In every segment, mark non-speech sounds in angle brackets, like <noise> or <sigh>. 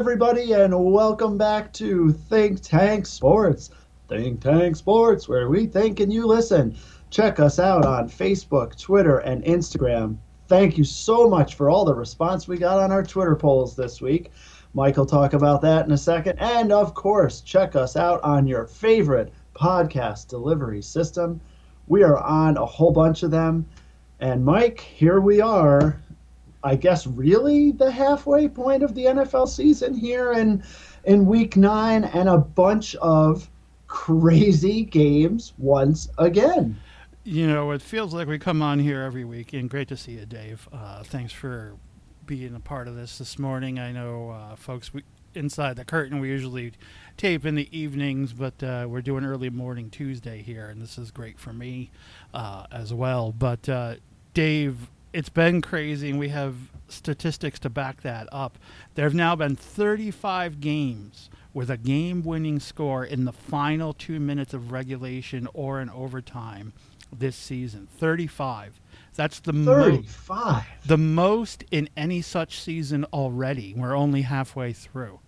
everybody, and welcome back to Think Tank Sports. Think Tank Sports, where we think and you listen. Check us out on Facebook, Twitter, and Instagram. Thank you so much for all the response we got on our Twitter polls this week. Mike will talk about that in a second. And of course, check us out on your favorite podcast delivery system. We are on a whole bunch of them. And Mike, here we are. I guess really the halfway point of the NFL season here in in week 9 and a bunch of crazy games once again. You know, it feels like we come on here every week, and great to see you, Dave. Uh, thanks for being a part of this this morning. I know, uh, folks, we, inside the curtain, we usually tape in the evenings, but uh, we're doing early morning Tuesday here, and this is great for me uh, as well. But uh, Dave, it's been crazy, and we have statistics to back that up. There have now been 35 games with a game winning score in the final two minutes of regulation or in overtime this season. 35. That's the 35. Mo- the most in any such season already. We're only halfway through.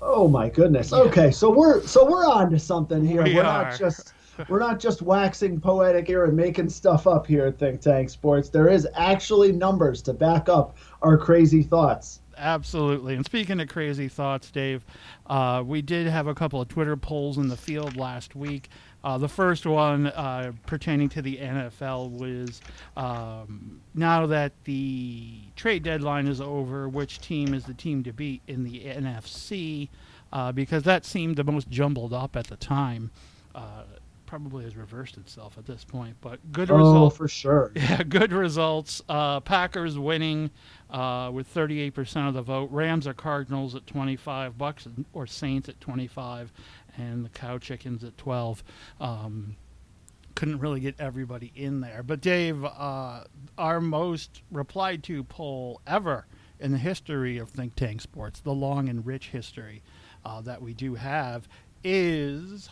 Oh my goodness. Okay, so we're so we're on to something here. We we're are. not just we're not just waxing poetic here and making stuff up here at Think Tank Sports. There is actually numbers to back up our crazy thoughts. Absolutely. And speaking of crazy thoughts, Dave, uh, we did have a couple of Twitter polls in the field last week. Uh, the first one uh, pertaining to the NFL was um, now that the trade deadline is over, which team is the team to beat in the NFC? Uh, because that seemed the most jumbled up at the time. Probably has reversed itself at this point, but good oh, results for sure. <laughs> Yeah, good results. Uh, Packers winning uh, with 38% of the vote. Rams or Cardinals at 25 bucks, or Saints at 25, and the Cow Chickens at 12. Um, couldn't really get everybody in there, but Dave, uh, our most replied to poll ever in the history of Think Tank Sports, the long and rich history uh, that we do have, is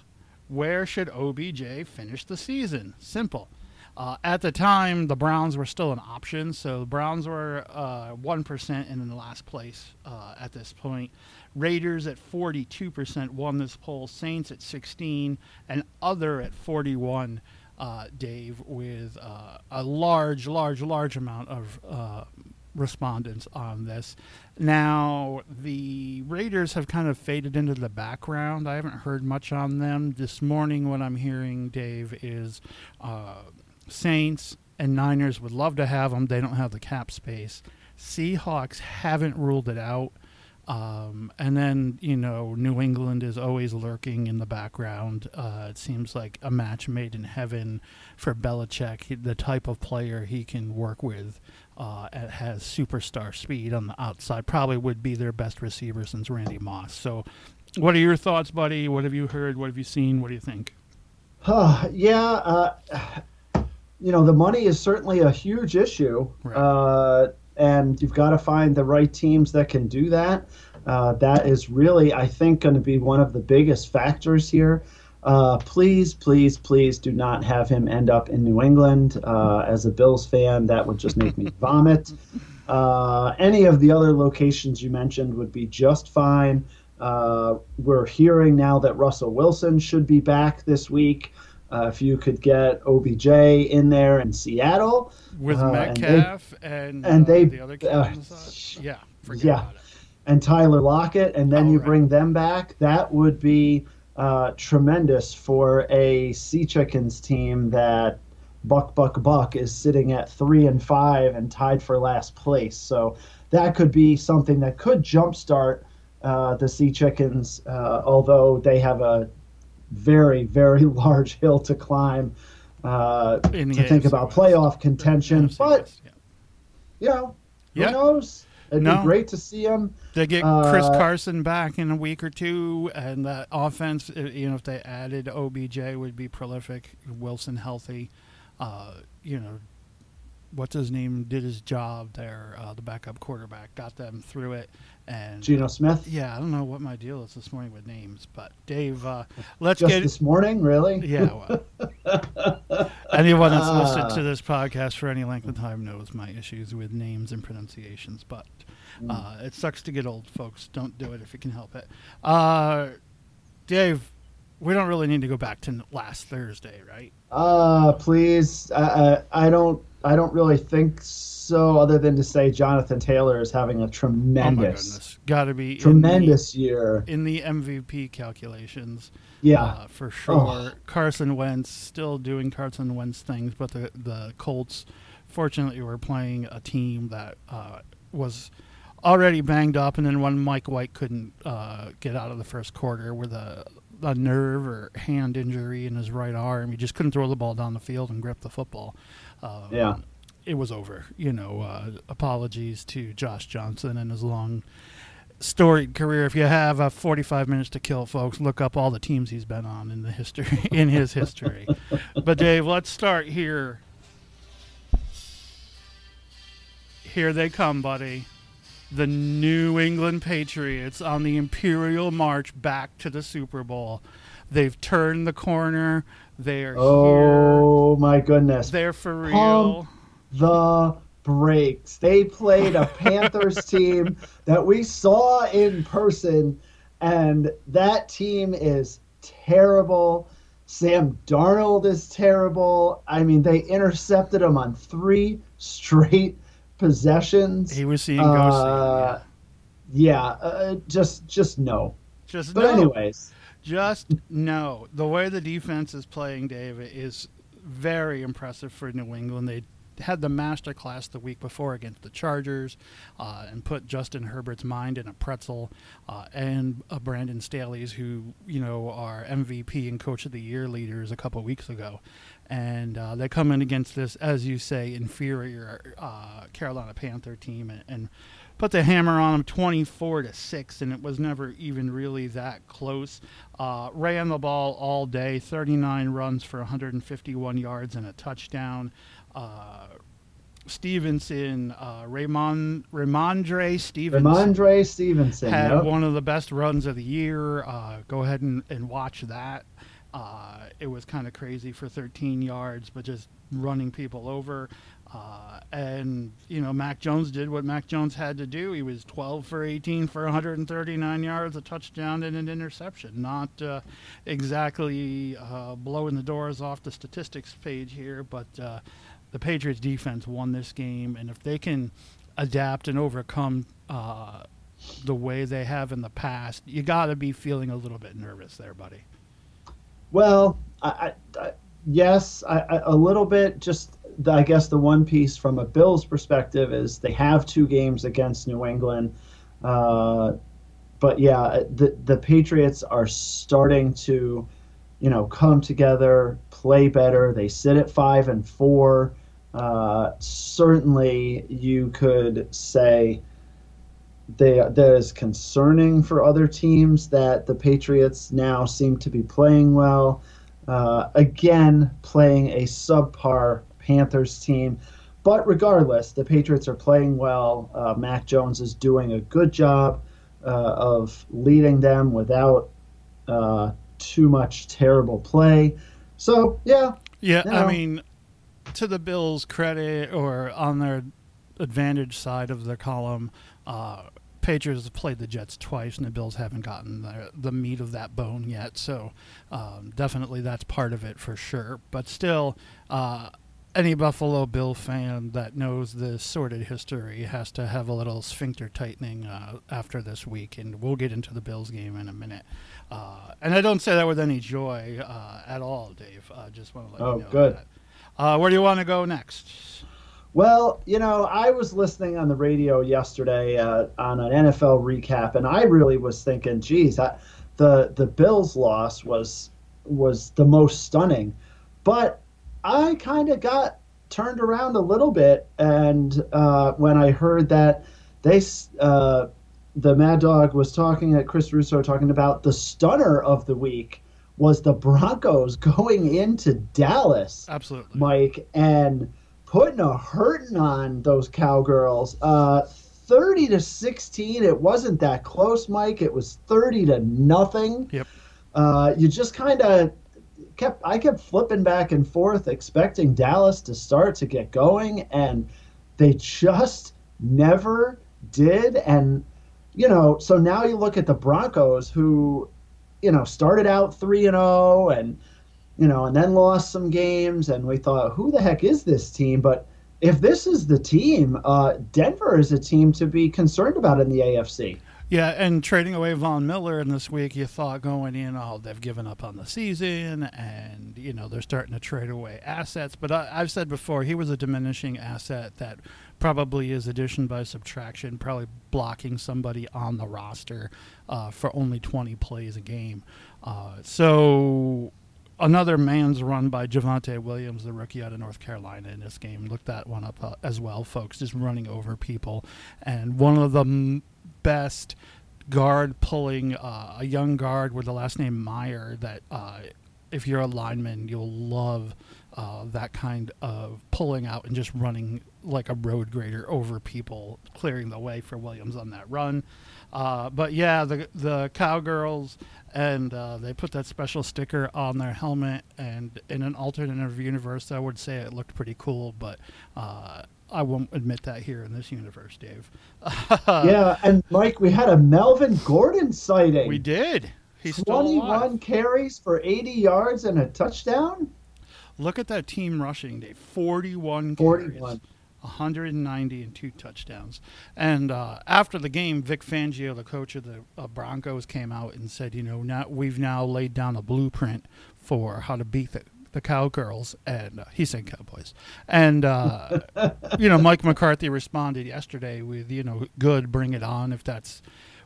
where should OBJ finish the season? Simple. Uh, at the time, the Browns were still an option, so the Browns were uh, 1% and in the last place uh, at this point. Raiders at 42% won this poll, Saints at 16, and other at 41. Uh, Dave, with uh, a large, large, large amount of uh, respondents on this. Now, the Raiders have kind of faded into the background. I haven't heard much on them. This morning, what I'm hearing, Dave, is uh, Saints and Niners would love to have them. They don't have the cap space. Seahawks haven't ruled it out. Um, and then, you know, New England is always lurking in the background. Uh, it seems like a match made in heaven for Belichick, he, the type of player he can work with. Uh, has superstar speed on the outside. Probably would be their best receiver since Randy Moss. So, what are your thoughts, buddy? What have you heard? What have you seen? What do you think? Uh, yeah, uh, you know, the money is certainly a huge issue. Right. Uh, and you've got to find the right teams that can do that. Uh, that is really, I think, going to be one of the biggest factors here. Uh, please, please, please do not have him end up in New England. Uh, as a Bills fan, that would just make me <laughs> vomit. Uh, any of the other locations you mentioned would be just fine. Uh, we're hearing now that Russell Wilson should be back this week. Uh, if you could get OBJ in there in Seattle with uh, Metcalf and, and, they, and uh, they, the other kids, yeah, forget yeah, about it. and Tyler Lockett, and then Oh, you right. bring them back, that would be uh, tremendous for a Sea Chickens team that Buck Buck Buck is sitting at three and five and tied for last place. So that could be something that could jumpstart uh, the Sea Chickens, uh, although they have a very very <laughs> large hill to climb uh, to think about playoff contention. But yeah. you know, Yeah. who knows? It'd No. be great to see him. They get Chris Uh, Carson back in a week or two, and that offense, uh, you know, if they added OBJ, would be prolific. Wilson healthy, uh, you know, what's his name did his job there. Uh, the backup quarterback got them through it, and Geno Smith. yeah, I don't know what my deal is this morning with names, but Dave, uh, let's Just get this morning, really? yeah. Well, <laughs> anyone that's listened Ah. to this podcast for any length of time knows my issues with names and pronunciations. But Mm. Uh, it sucks to get old, folks. Don't do it if you can help it. Uh, Dave, we don't really need to go back to last Thursday, right? Uh, please. I, I, I don't. I don't really think so. Other than to say, Jonathan Taylor is having a tremendous, oh got to be tremendous the, year in the MVP calculations. Yeah, uh, for sure. Oh. Carson Wentz still doing Carson Wentz things, but the the Colts, fortunately, were playing a team that uh, was already banged up, and then when Mike White couldn't uh, get out of the first quarter with a, a nerve or hand injury in his right arm, he just couldn't throw the ball down the field and grip the football. Um, yeah, it was over. You know, uh, apologies to Josh Johnson and his long storied career. If you have uh, 45 minutes to kill, folks, look up all the teams he's been on in the history <laughs> in his history. but Dave, let's start here. Here they come, buddy. The New England Patriots on the Imperial March back to the Super Bowl. They've turned the corner. They're oh, here. my goodness. They're for real. Pump the brakes. They played a Panthers <laughs> team that we saw in person, and that team is terrible. Sam Darnold is terrible. I mean, they intercepted him on three straight possessions. He was seeing ghosts. Uh, yeah, uh, just just no. Just but no. anyways, just no. The way the defense is playing, David, is very impressive for New England. They had the master class the week before against the Chargers uh, and put Justin Herbert's mind in a pretzel, uh, and uh, Brandon Staley's, who you know are MVP and Coach of the Year leaders a couple weeks ago, and uh, they come in against this, as you say, inferior uh, Carolina Panther team and, and put the hammer on them 24 to 6 and it was never even really that close uh, ran the ball all day 39 runs for 151 yards and a touchdown uh, Stevenson, uh, Raymond Rhamondre Stevenson. Rhamondre Stevenson had yep. one of the best runs of the year. Uh, go ahead and, and watch that. Uh, it was kind of crazy for 13 yards, but just running people over. Uh, and you know, Mac Jones did what Mac Jones had to do. He was 12 for 18 for 139 yards, a touchdown, and an interception. Not uh, exactly uh, blowing the doors off the statistics page here, but uh, the Patriots defense won this game, and if they can adapt and overcome uh, the way they have in the past, you got to be feeling a little bit nervous there, buddy. Well, I, I, yes, I, a little bit. Just I guess the one piece from a Bills perspective is they have two games against New England. Uh, but yeah, the the Patriots are starting to, you know, come together, play better. They sit at five and four. Uh, certainly, you could say they, that is concerning for other teams that the Patriots now seem to be playing well. Uh, again, playing a subpar Panthers team. But regardless, the Patriots are playing well. Uh, Mac Jones is doing a good job uh, of leading them without uh, too much terrible play. So, yeah. Yeah, you know, I mean, to the Bills' credit or on their advantage side of the column, uh, Patriots have played the Jets twice, and the Bills haven't gotten the, the meat of that bone yet. So um, definitely that's part of it for sure. But still, uh, any Buffalo Bill fan that knows this sordid history has to have a little sphincter tightening uh, after this week, and we'll get into the Bills game in a minute. Uh, and I don't say that with any joy uh, at all, Dave. I just want to let oh, you know good. that. Uh, where do you want to go next? Well, you know, I was listening on the radio yesterday uh, on an NFL recap, and I really was thinking, geez, I, the the Bills' loss was was the most stunning. But I kind of got turned around a little bit, and uh, when I heard that they uh, the Mad Dog was talking at Chris Russo talking about the stunner of the week was the Broncos <laughs> going into Dallas. Absolutely. Mike, and putting a hurting on those Cowgirls. Uh, 30 to 16. It wasn't that close, Mike. It was 30 to nothing. Yep. Uh, you just kind of kept, I kept flipping back and forth, expecting Dallas to start to get going, and they just never did. And, you know, so now you look at the Broncos who, you know, started out 3 and 0 and, you know, and then lost some games. And we thought, who the heck is this team? But if this is the team, uh, Denver is a team to be concerned about in the AFC. Yeah, and trading away Von Miller in this week, you thought going in, oh, they've given up on the season, and you know they're starting to trade away assets. But I, have said before, he was a diminishing asset that probably is addition by subtraction, probably blocking somebody on the roster uh, for only 20 plays a game. Uh, so another man's run by Javonte Williams, the rookie out of North Carolina in this game. Look that one up uh, as well, folks. Just running over people, and one of the best guard pulling uh, a young guard with the last name Meyer that uh, if you're a lineman you'll love uh, that kind of pulling out and just running like a road grader over people clearing the way for Williams on that run. Uh, but yeah the the cowgirls and uh, they put that special sticker on their helmet and in an alternate universe I would say it looked pretty cool but uh, I won't admit that here in this universe, Dave. <laughs> yeah, and Mike, we had a Melvin Gordon sighting. We did. He's 21 carries for 80 yards and a touchdown. Look at that team rushing, Dave. 41 41. Carries. 190 and two touchdowns. And uh, after the game, Vic Fangio, the coach of the uh, Broncos, came out and said, you know, now we've now laid down a blueprint for how to beat the the Cowgirls, and uh, he said Cowboys. And, uh, <laughs> you know, Mike McCarthy responded yesterday with, you know, good, bring it on if that's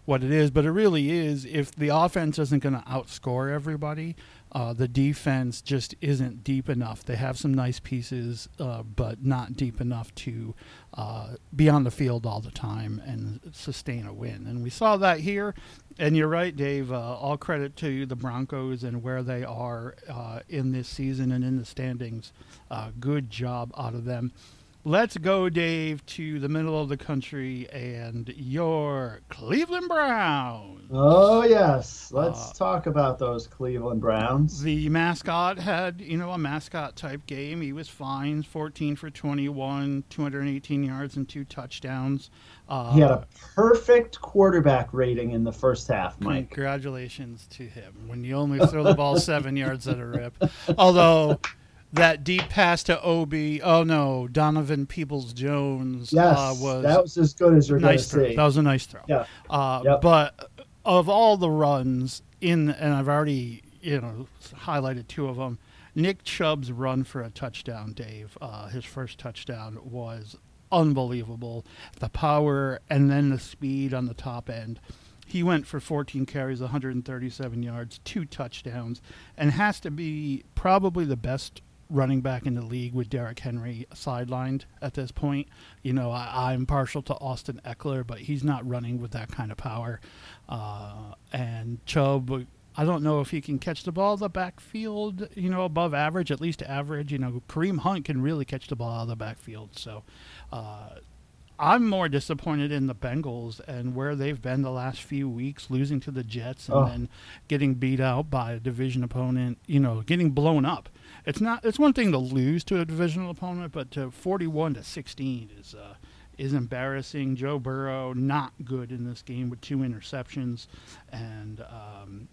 what it is. But it really is if the offense isn't going to outscore everybody, uh, the defense just isn't deep enough. They have some nice pieces, uh, but not deep enough to uh, be on the field all the time and sustain a win. And we saw that here. And you're right, Dave. Uh, all credit to the Broncos and where they are uh, in this season and in the standings. Uh, good job out of them. Let's go, Dave, to the middle of the country and your Cleveland Browns. Oh, yes. Let's uh, talk about those Cleveland Browns. The mascot had, you know, a mascot type game. He was fine 14 for 21, 218 yards, and two touchdowns. Uh, he had a perfect quarterback rating in the first half, Mike. Congratulations to him when you only throw the ball seven yards at a rip. Although that deep pass to Obi. Oh no, Donovan Peoples Jones. Uh, yes, uh, was that was as good as you're nice going to see. That was a nice throw. Yeah. Uh, yep. But of all the runs in, and I've already you know highlighted two of them. Nick Chubb's run for a touchdown, Dave. Uh, his first touchdown was unbelievable. The power and then the speed on the top end. He went for 14 carries, 137 yards, two touchdowns, and has to be probably the best running back in the league with Derrick Henry sidelined at this point. You know, I, am partial to Austin Ekeler, but he's not running with that kind of power. Uh, and Chubb, I don't know if he can catch the ball in the backfield, you know, above average, at least average. You know, Kareem Hunt can really catch the ball out of the backfield. So, uh, I'm more disappointed in the Bengals and where they've been the last few weeks, losing to the Jets and oh. then getting beat out by a division opponent. You know, getting blown up it's not. It's one thing to lose to a divisional opponent, but to 41 to 16 is uh, is embarrassing. Joe Burrow not good in this game with two interceptions, and um,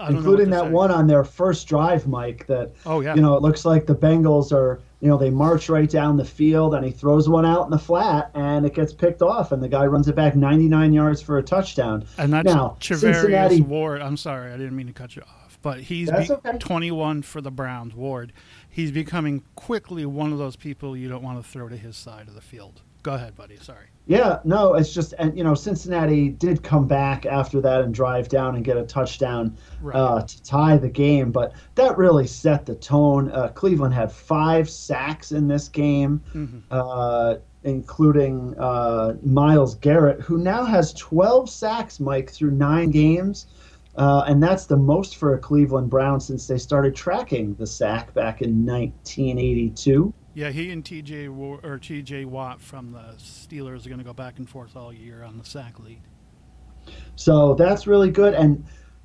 including that one on their first drive, Mike. That oh yeah, you know it looks like the Bengals are you know they march right down the field, and he throws one out in the flat, and it gets picked off, and the guy runs it back 99 yards for a touchdown. And that's now Cincinnati Ward. I'm sorry, I didn't mean to cut you off but he's be- okay. 21 for the Browns. Ward, he's becoming quickly one of those people you don't want to throw to his side of the field. Go ahead, buddy. Sorry. Yeah, no, it's just and you know Cincinnati did come back after that and drive down and get a touchdown right. uh, to tie the game, but that really set the tone. Uh, Cleveland had five sacks in this game, mm-hmm. uh, including uh, Myles Garrett, who now has 12 sacks, Mike, through nine games. Uh, and that's the most for a Cleveland Brown since they started tracking the sack back in 1982. Yeah, he and TJ or TJ Watt from the Steelers are going to go back and forth all year on the sack lead. So that's really good. And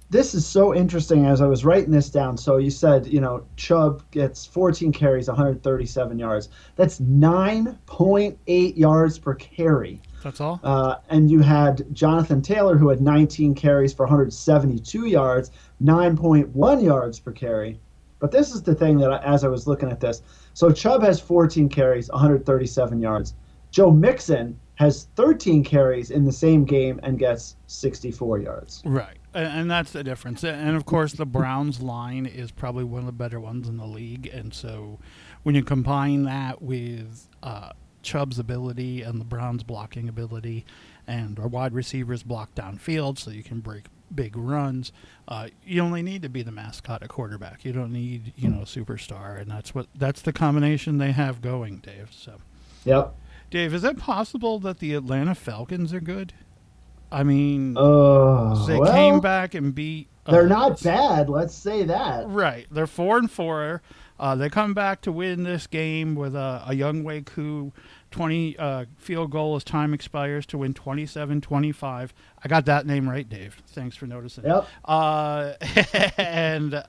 this is so interesting as I was writing this down. So you said, you know, Chubb gets 14 carries, 137 yards. That's 9.8 yards per carry. That's all. Uh, and you had Jonathan Taylor, who had 19 carries for 172 yards, 9.1 yards per carry. But this is the thing that, I, as I was looking at this, so Chubb has 14 carries, 137 yards. Joe Mixon has 13 carries in the same game and gets 64 yards. Right. And that's the difference. And of course, the Browns line is probably one of the better ones in the league. And so when you combine that with uh, Chubb's ability and the Browns' blocking ability, and our wide receivers block downfield so you can break big runs, uh, you only need to be the mascot at quarterback. You don't need, you know, a superstar. And that's what that's the combination they have going, Dave. So, yep. Dave, is it possible that the Atlanta Falcons are good? I mean, uh, they well, came back and beat. Uh, they're not bad. Let's say that. Right. They're four and four. Uh, they come back to win this game with a, a Younghoe Koo 20 uh, field goal as time expires to win 27-25. I got that name right, Dave. Thanks for noticing. Yep. Uh, <laughs> and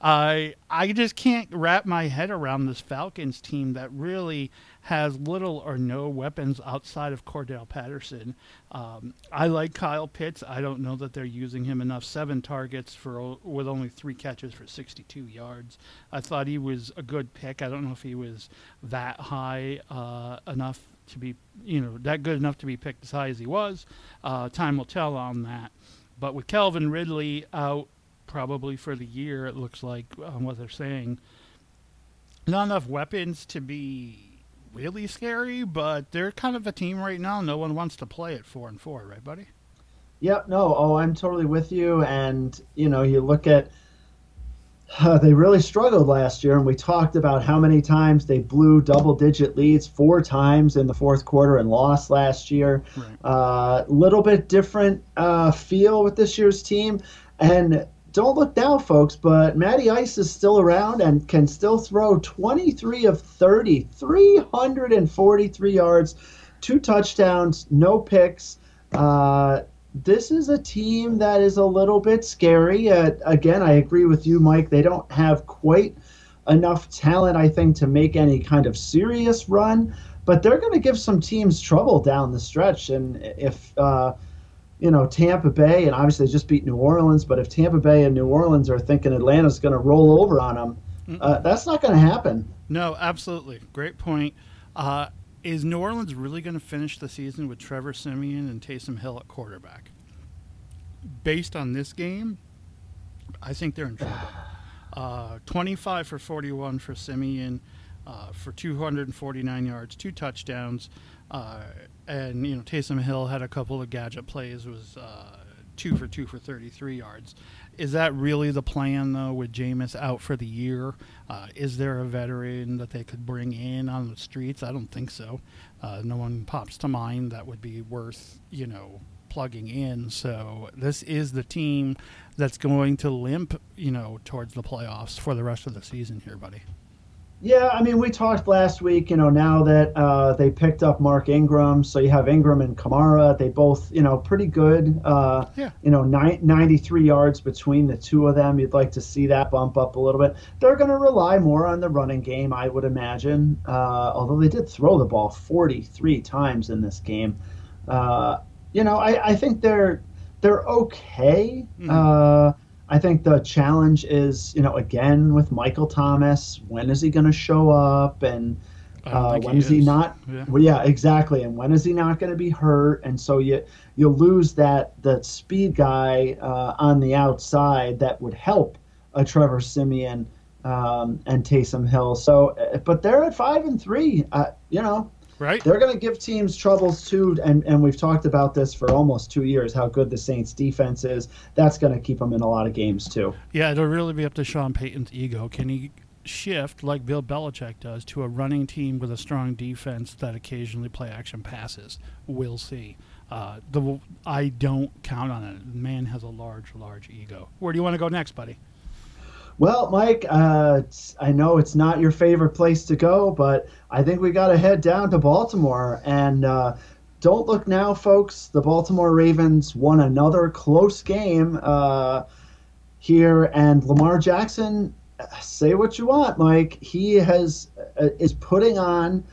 I I just can't wrap my head around this Falcons team that really has little or no weapons outside of Cordarrelle Patterson. Um, I like Kyle Pitts. I don't know that they're using him enough. Seven targets for with only three catches for 62 yards. I thought he was a good pick. I don't know if he was that high uh, enough to be, you know, that good enough to be picked as high as he was. Uh, time will tell on that. But with Calvin Ridley out probably for the year, it looks like on what they're saying, not enough weapons to be really scary, but they're kind of a team right now. No one wants to play at four and four, right, buddy? Yep. No. Oh, I'm totally with you. And you know, you look at uh, they really struggled last year, and we talked about how many times they blew double-digit leads, four times in the fourth quarter, and lost last year. A right. uh, little bit different uh, feel with this year's team, and don't look down, folks, but Matty Ice is still around and can still throw 23 of 30, 343 yards, two touchdowns, no picks. Uh, this is a team that is a little bit scary. Uh, again, I agree with you, Mike. They don't have quite enough talent, I think, to make any kind of serious run, but they're going to give some teams trouble down the stretch. And if uh, you know, Tampa Bay, and obviously they just beat New Orleans, but if Tampa Bay and New Orleans are thinking Atlanta's going to roll over on them, uh, that's not going to happen. No, absolutely. Great point. Uh, is New Orleans really going to finish the season with Trevor Siemian and Taysom Hill at quarterback? Based on this game, I think they're in <sighs> trouble. Uh, 25 for 41 for Siemian, uh, for 249 yards, two touchdowns. Uh, and you know Taysom Hill had a couple of gadget plays, was uh, two for two for 33 yards. Is that really the plan though? With Jameis out for the year, uh, is there a veteran that they could bring in on the streets? I don't think so. Uh, no one pops to mind that would be worth you know plugging in. So this is the team that's going to limp you know towards the playoffs for the rest of the season here, buddy. Yeah, I mean, we talked last week. You know, now that uh, they picked up Mark Ingram, so you have Ingram and Kamara. They both, you know, pretty good. Uh, yeah. You know, ni- 93 yards between the two of them. You'd like to see that bump up a little bit. They're going to rely more on the running game, I would imagine. Uh, although they did throw the ball 43 times in this game. Uh, you know, I, I think they're they're okay. Mm-hmm uh, I think the challenge is, you know, again with Michael Thomas, when is he going to show up, and uh, when he is he not? Yeah. Well, yeah, exactly. And when is he not going to be hurt? And so you you lose that that speed guy uh, on the outside that would help a Trevor Siemian um, and Taysom Hill. So, uh, but they're at five and three. Uh, you know, Right. They're going to give teams troubles too, and and we've talked about this for almost two years. How good the Saints defense is. That's going to keep them in a lot of games too. Yeah, it'll really be up to Sean Payton's ego. Can he shift like Bill Belichick does to a running team with a strong defense that occasionally play action passes? We'll see. Uh, the I don't count on it. The man has a large, large ego. Where do you want to go next, buddy? Well, Mike, uh, I know it's not your favorite place to go, but I think we got to head down to Baltimore. And uh, don't look now, folks. The Baltimore Ravens won another close game uh, here, and Lamar Jackson. Say what you want, Mike. He has uh, is putting on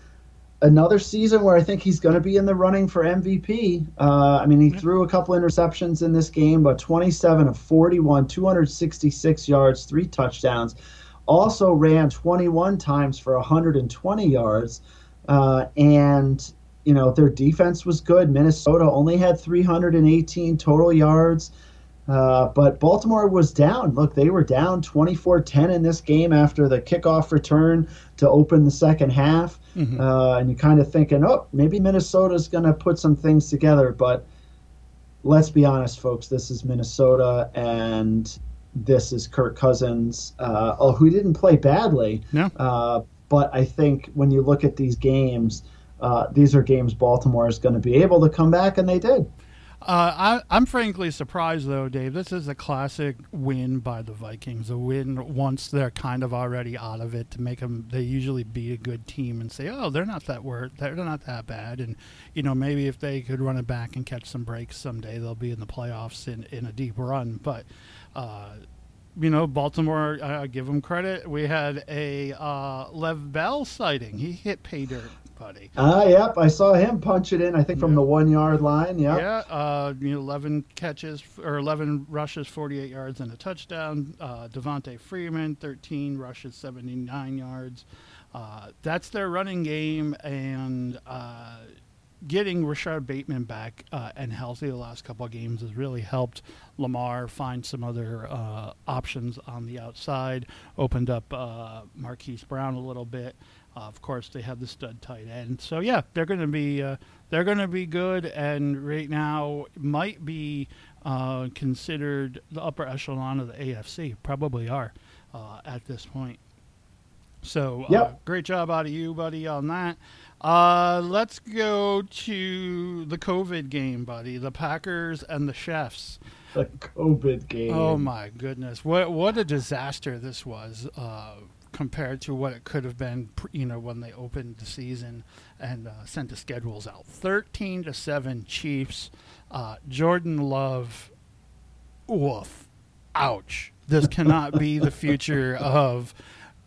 another season where I think he's going to be in the running for MVP. Uh, I mean, he threw a couple interceptions in this game, but 27 of 41, 266 yards, three touchdowns. Also ran 21 times for 120 yards. Uh, and, you know, their defense was good. Minnesota only had 318 total yards. Uh, but Baltimore was down. Look, they were down 24 10 in this game after the kickoff return to open the second half. Mm-hmm. Uh, and you're kind of thinking, oh, maybe Minnesota's going to put some things together. But let's be honest, folks, this is Minnesota, and this is Kirk Cousins, uh, oh, who didn't play badly. No. Uh, but I think when you look at these games, uh, these are games Baltimore is going to be able to come back, and they did. Uh, I, am frankly surprised, though, Dave. This is a classic win by the Vikings. A win once they're kind of already out of it to make them. They usually beat a good team and say, "Oh, they're not that word. They're not that bad." And you know, maybe if they could run it back and catch some breaks someday, they'll be in the playoffs in in a deep run. But uh, you know, Baltimore, I give them credit. We had a uh, Lev Bell sighting. He hit pay dirt Ah, uh, yep. I saw him punch it in. I think from the one yard line. Yep. Yeah. Uh, you know, eleven catches or eleven rushes, forty eight yards and a touchdown. Uh, Devonta Freeman, thirteen rushes, seventy nine yards. Uh, that's their running game, and uh, getting Rashod Bateman back uh, and healthy the last couple of games has really helped Lamar find some other uh, options on the outside. Opened up uh, Marquise Brown a little bit. Uh, of course, they have the stud tight end. So yeah, they're going to be uh, they're going to be good, and right now might be uh, considered the upper echelon of the AFC. Probably are uh, at this point. So uh, yep. great job out of you, buddy, on that. Uh, let's go to the COVID game, buddy. The Packers and the Chefs. The COVID game. Oh my goodness! What what a disaster this was compared to what it could have been, you know, when they opened the season and uh, sent the schedules out. 13 to 7 Chiefs. Uh, Jordan Love, woof, ouch. This cannot be the <laughs> future of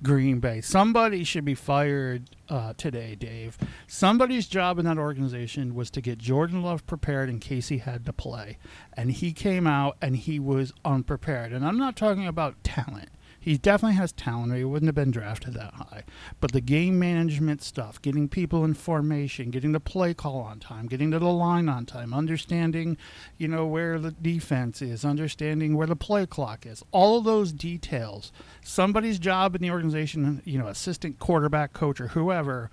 Green Bay. Somebody should be fired uh, today, Dave. Somebody's job in that organization was to get Jordan Love prepared in case he had to play. And he came out and he was unprepared. And I'm not talking about talent. He definitely has talent, or he wouldn't have been drafted that high. But the game management stuff, getting people in formation, getting the play call on time, getting to the line on time, understanding, you know, where the defense is, understanding where the play clock is, all of those details. Somebody's job in the organization, you know, assistant quarterback coach or whoever,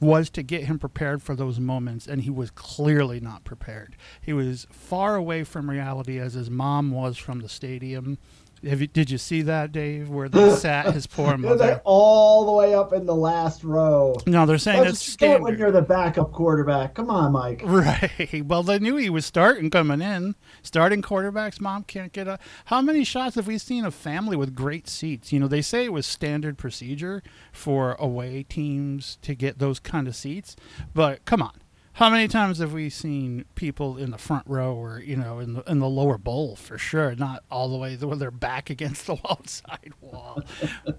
was to get him prepared for those moments, and he was clearly not prepared. He was far away from reality as his mom was from the stadium. You, did you see that, Dave? Where they <laughs> sat his poor mother they're all the way up in the last row. No, they're saying it's standard. when you're the backup quarterback. Come on, Mike. <laughs> Right. Well, they knew he was starting coming in. Starting quarterbacks, mom can't get a. How many shots have we seen of family with great seats? You know, they say it was standard procedure for away teams to get those kind of seats, but come on how many times have we seen people in the front row or you know in the in the lower bowl for sure, not all the way where they're back <laughs> against the outside wall.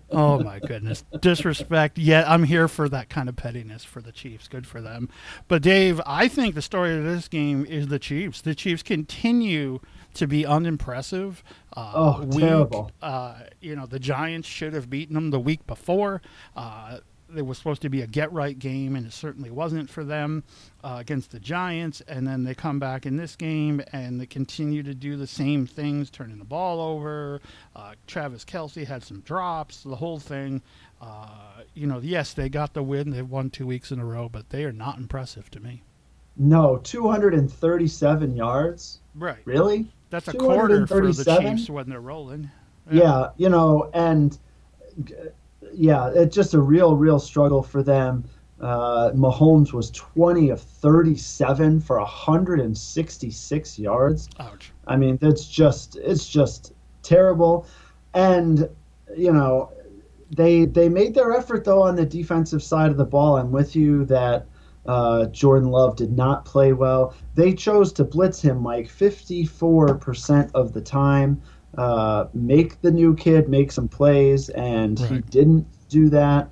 oh my goodness, disrespect. Yet I'm here for that kind of pettiness for the Chiefs. Good for them. But Dave, I think the story of this game is the Chiefs. The Chiefs continue to be unimpressive. Uh, oh, weak. terrible. Uh, you know, the Giants should have beaten them the week before. Uh, it was supposed to be a get right game, and it certainly wasn't for them uh, against the Giants. And then they come back in this game and they continue to do the same things, turning the ball over. Uh, Travis Kelce had some drops, the whole thing. Uh, you know, yes, they got the win. They've won two weeks in a row, but they are not impressive to me. No, 237 yards. Right. Really? That's a quarter for the Chiefs when they're rolling. Yeah, yeah you know, and yeah, it's just a real, real struggle for them. Uh, Mahomes was 20 of 37 for 166 yards. Ouch. I mean, that's just it's just terrible. And you know, they they made their effort though on the defensive side of the ball. I'm with you that uh, Jordan Love did not play well. They chose to blitz him, Mike, 54% of the time uh, make the new kid make some plays, and right. he didn't do that.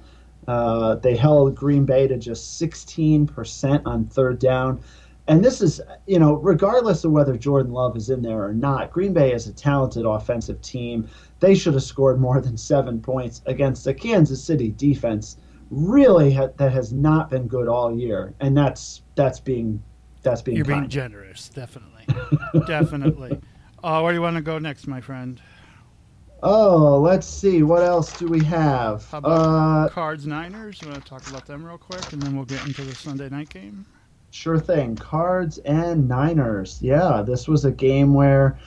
Uh, they held Green Bay to just 16% on third down. And this is, you know, regardless of whether Jordan Love is in there or not, Green Bay is a talented offensive team. They should have scored more than seven points against a Kansas City defense, really ha- that has not been good all year, and that's that's being that's being You're being generous, definitely, definitely. <laughs> Uh, where do you want to go next, my friend? Oh, let's see. What else do we have? How about Uh, Cards Niners? You want to talk about them real quick, and then we'll get into the Sunday night game. Sure thing. Cards and Niners. Yeah, this was a game where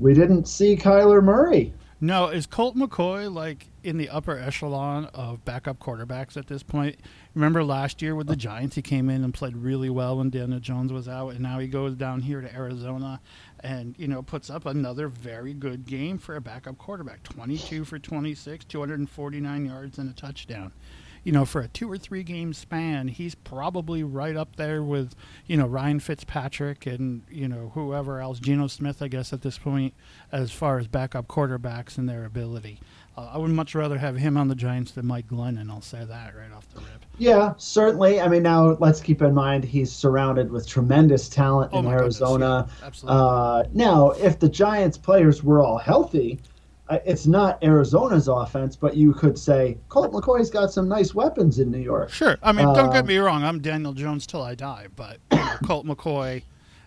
we didn't see Kyler Murray. No, is Colt McCoy like in the upper echelon of backup quarterbacks at this point? Remember last year with the Giants, he came in and played really well when Daniel Jones was out, and now he goes down here to Arizona and you know puts up another very good game for a backup quarterback. Twenty-two for twenty-six, two hundred and forty-nine yards and a touchdown. You know, for a two or three game span, he's probably right up there with, you know, Ryan Fitzpatrick and, you know, whoever else, Geno Smith, I guess, at this point, as far as backup quarterbacks and their ability. Uh, I would much rather have him on the Giants than Mike Glennon. I'll say that right off the rip. Yeah, certainly. I mean, now let's keep in mind he's surrounded with tremendous talent Oh in my goodness, Arizona. yeah, absolutely. Uh, now, if the Giants players were all healthy, uh, it's not Arizona's offense, but you could say Colt McCoy's got some nice weapons in New York. Sure. I mean, don't get Um, me wrong. I'm Daniel Jones till I die, but you know, Colt McCoy,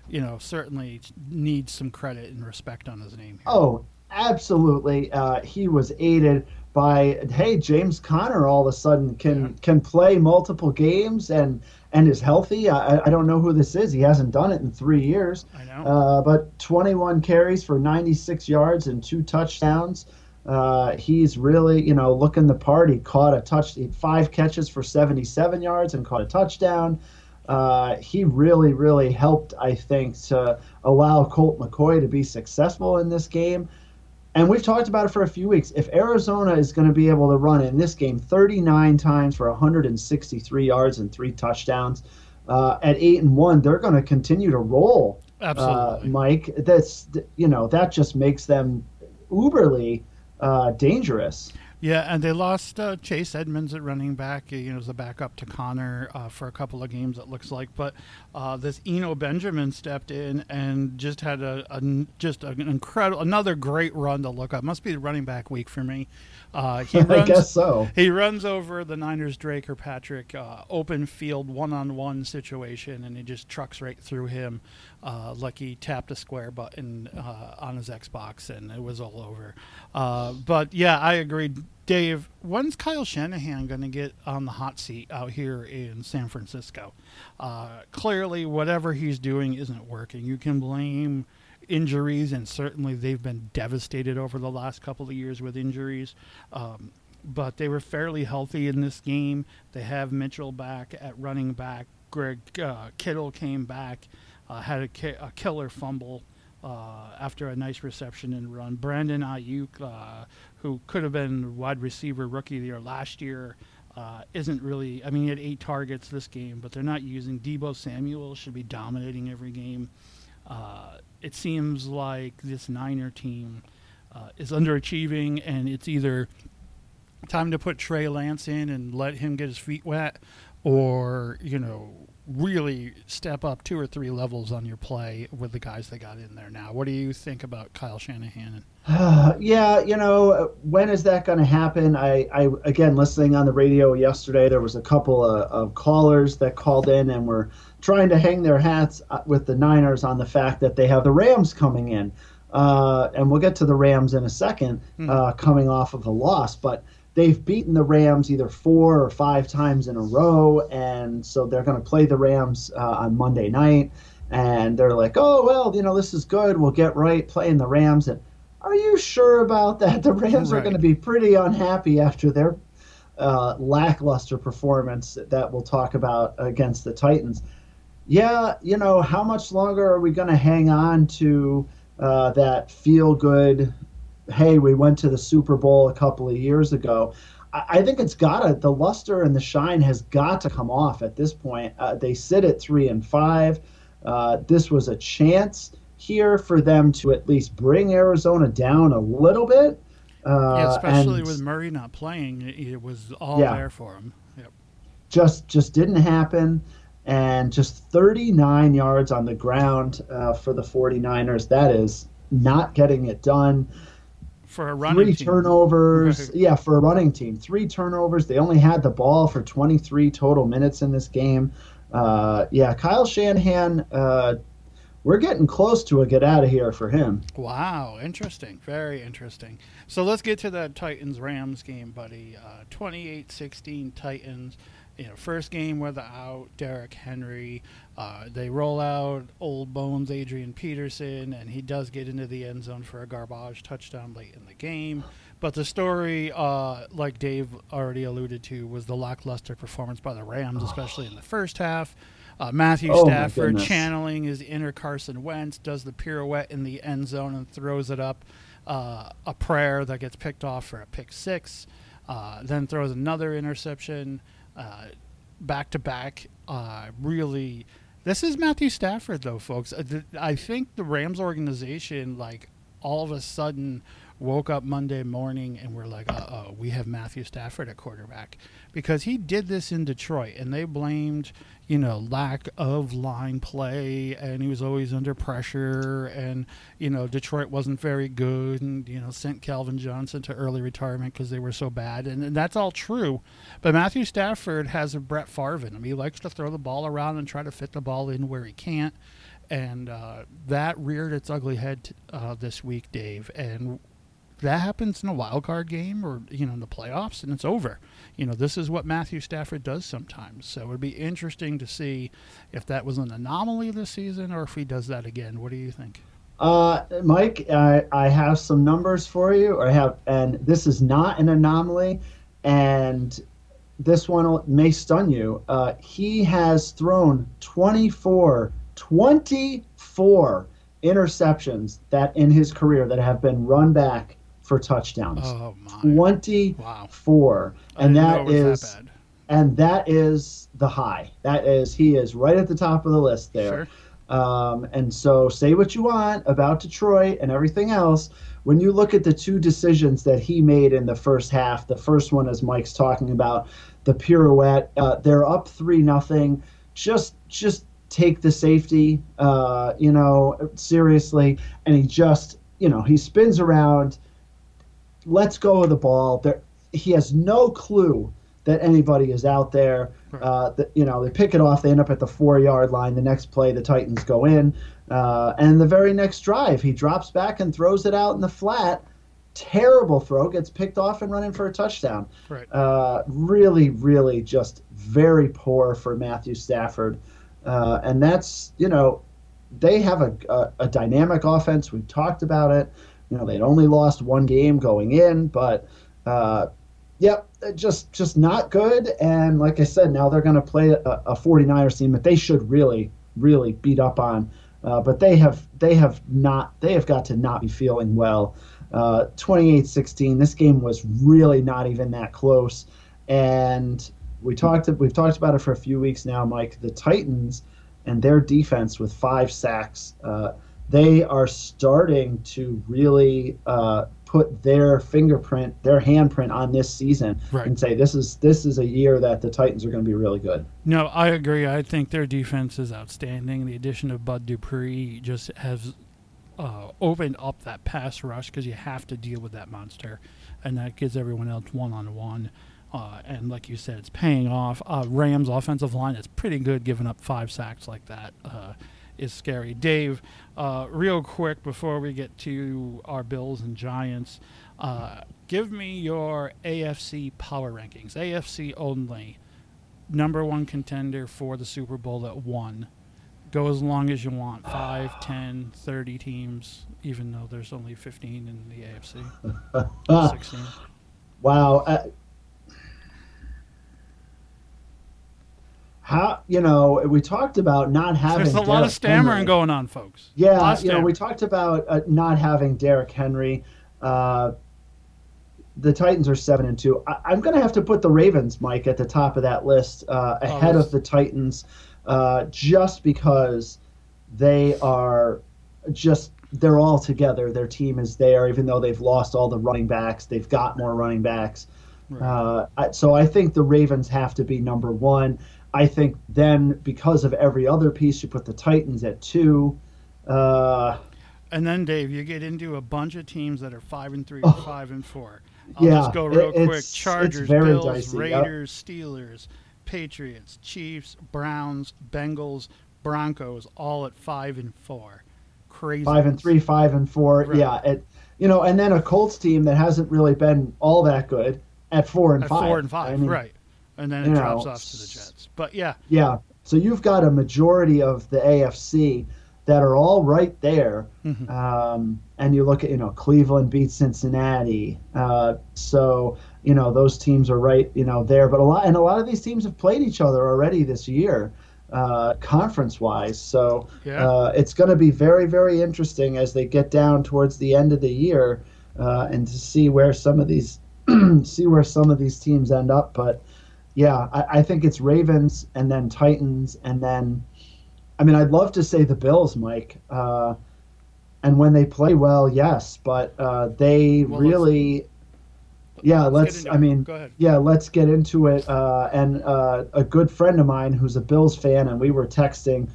you know, certainly needs some credit and respect on his name. Here. Oh, absolutely. Uh, he was aided by hey James Conner all of a sudden can Yeah. can play multiple games and and is healthy. I, I don't know who this is. He hasn't done it in three years. I know. Uh, but 21 carries for 96 yards and two touchdowns. Uh, he's really, you know, looking the part. He caught a touch, five catches for 77 yards and caught a touchdown. Uh, he really, really helped, I think, to allow Colt McCoy to be successful in this game. And we've talked about it for a few weeks. If Arizona is going to be able to run in this game 39 times for 163 yards and three touchdowns, uh, at eight and one, they're going to continue to roll. Uh, Absolutely. Mike, that's you know that just makes them uberly uh, dangerous. Yeah, and they lost uh, Chase Edmonds at running back. You know, as a backup to Conner uh, for a couple of games. It looks like, but uh, this Eno Benjamin stepped in and just had a, a just an incredible another great run to look up. Must be the running back week for me. Uh, <laughs> he I runs, guess so. He runs over the Niners Drake or Patrick uh, open field one on one situation, and he just trucks right through him uh, he tapped a square button uh, on his Xbox, and it was all over. Uh, but yeah, I agree. Dave, when's Kyle Shanahan going to get on the hot seat out here in San Francisco? Uh, clearly, whatever he's doing isn't working. You can blame injuries, and certainly they've been devastated over the last couple of years with injuries. Um, but they were fairly healthy in this game. They have Mitchell back at running back. Greg uh, Kittle came back, uh, had a, ki- a killer fumble uh, after a nice reception and run. Brandon Aiyuk, uh, who could have been wide receiver rookie of the year last year, uh, isn't really. I mean, he had eight targets this game, but they're not using Deebo Samuel. Should be dominating every game. Uh, it seems like this Niner team is underachieving, and it's either time to put Trey Lance in and let him get his feet wet, or you know, really step up two or three levels on your play with the guys they got in there now. What do you think about Kyle Shanahan? <sighs> yeah, you know, when is that going to happen? I, I, again, listening on the radio yesterday, there was a couple of, of callers that called in and were trying to hang their hats uh, with the Niners on the fact that they have the Rams coming in. Uh, and we'll get to the Rams in a second, uh, coming off of a loss. But they've beaten the Rams either four or five times in a row, and so they're going to play the Rams uh, on Monday night. And they're like, oh well, you know, this is good. We'll get right playing the Rams. And are you sure about <laughs> that? The Rams are going to be pretty unhappy after their uh, lackluster performance that we'll talk about against the Titans. Yeah, you know, how much longer are we going to hang on to uh, that feel good? Hey, we went to the Super Bowl a couple of years ago. I I think it's gotta the luster and the shine has got to come off at this point. Uh, they sit at three and five. Uh, this was a chance here for them to at least bring Arizona down a little bit. Uh, yeah, especially and- with Murray not playing, it, was all Yeah. there for him. Yeah. just just didn't happen. And just 39 yards on the ground uh, for the 49ers. That is not getting it done. For a running Three team. turnovers. Yeah, for a running team. Three turnovers. They only had the ball for 23 total minutes in this game. Uh, yeah, Kyle Shanahan, uh, we're getting close to a get out of here for him. Wow, interesting. Very interesting. So let's get to that Titans Rams game, buddy. Uh, 28-16 Titans. You know, first game without Derrick Henry. Uh, they roll out old bones Adrian Peterson, and he does get into the end zone for a garbage touchdown late in the game. But the story, uh, like Dave already alluded to, was the lackluster performance by the Rams, especially in the first half. Uh, Matthew Oh, Stafford channeling his inner Carson Wentz does the pirouette in the end zone and throws it up uh, a prayer that gets picked off for a pick six. Uh, then throws another interception back to back. Uh, really, this is Matthew Stafford though, folks. Uh, I think the Rams organization, like all of a sudden, woke up Monday morning and we're like, uh oh, we have Matthew Stafford at quarterback because he did this in Detroit and they blamed, you know, lack of line play and he was always under pressure and, you know, Detroit wasn't very good and, you know, sent Calvin Johnson to early retirement because they were so bad. And, and that's all true. But Matthew Stafford has a Brett Favre in him. He likes to throw the ball around and try to fit the ball in where he can't. And uh, that reared its ugly head uh, this week, Dave. And that happens in a wild card game or you know in the playoffs and it's over you know this is what matthew stafford does sometimes so it would be interesting to see if that was an anomaly this season or if he does that again what do you think Uh, Mike, I, I have some numbers for you. I have, and this is not an anomaly, and this one may stun you. Uh, he has thrown 24, 24 interceptions that in his career that have been run back for touchdowns. oh my 24, wow and that didn't know it was is that bad. and that is the high. That is he is right at the top of the list there. Sure. Um, and so, say what you want about Detroit and everything else. When you look at the two decisions that he made in the first half, the first one, is Mike's talking about, the pirouette. Uh, they're up three nothing. Just, just take the safety. Uh, you know, seriously. And he just, you know, he spins around, lets go of the ball. There, he has no clue that anybody is out there. Uh, the, you know, they pick it off. They end up at the four yard line. The next play, the Titans go in. Uh, and the very next drive, he drops back and throws it out in the flat. Terrible throw, gets picked off and running for a touchdown. right Uh, really, really just very poor for Matthew Stafford. Uh, and that's, you know, they have a, a, a dynamic offense. We've talked about it. You know, they'd only lost one game going in, but uh, yep, just just not good. And like I said, now they're going to play a, a 49ers team that they should really, really beat up on. Uh, but they have they have not they have got to not be feeling well. Uh, 28-16. This game was really not even that close. And we talked we've talked about it for a few weeks now, Mike. The Titans and their defense with five sacks. Uh, they are starting to really uh, put their fingerprint, their handprint on this season, Right. and say this is this is a year that the Titans are going to be really good. No, I agree. I think their defense is outstanding. The addition of Bud Dupree just has uh, opened up that pass rush because you have to deal with that monster, and that gives everyone else one on one. And like you said, it's paying off. Uh, Rams' offensive line is pretty good, giving up five sacks like that uh, is scary. Dave, uh, real quick before we get to our Bills and Giants, uh, give me your AFC power rankings, AFC only number one contender for the Super Bowl at one. Go as long as you want 5, 10, 30 teams, even though there's only 15 in the AFC. Ah, <laughs> 16. wow. Uh, how you know we talked about not having There's a lot of stammering Henry. going on, folks. Yeah, you know, we talked about uh, not having Derrick Henry. Uh, the Titans are seven and two. I, I'm going to have to put the Ravens, Mike, at the top of that list, uh, ahead Oh, of the Titans, uh, just because they are just they're all together. Their team is there, even though they've lost all the running backs. They've got more running backs. Right. Uh, so I think the Ravens have to be number one. I think then because of every other piece, you put the Titans at two. Uh, And then Dave, you get into a bunch of teams that are five and three, Oh. or five and four. I'll Yeah, just go real it- quick: Chargers, Bills, dicey, yep. Raiders, Steelers, Patriots, Chiefs, Browns, Bengals, Broncos, all at five and four. Crazy. five and three, five and four. Right. Yeah, it, you know, and then a Colts team that hasn't really been all that good at four and at five. four and five, I mean, right? And then it drops know, off to the Jets. But yeah, Yeah. So you've got a majority of the AFC that are all right there. Mhm. Um, and you look at, you know, Cleveland beat Cincinnati. Uh, so, you know, those teams are right, you know, there. But a lot, and a lot of these teams have played each other already this year, uh, conference wise. So Yeah. uh, it's going to be very, very interesting as they get down towards the end of the year uh, and to see where some of these, <clears throat> see where some of these teams end up. But, yeah, I, I think it's Ravens and then Titans and then, I mean, I'd love to say the Bills, Mike. Uh, and when they play well, yes, but uh, they Well, let's- really, yeah, get let's. I mean, go ahead. yeah, let's get into it. Uh, and uh, a good friend of mine who's a Bills fan, and we were texting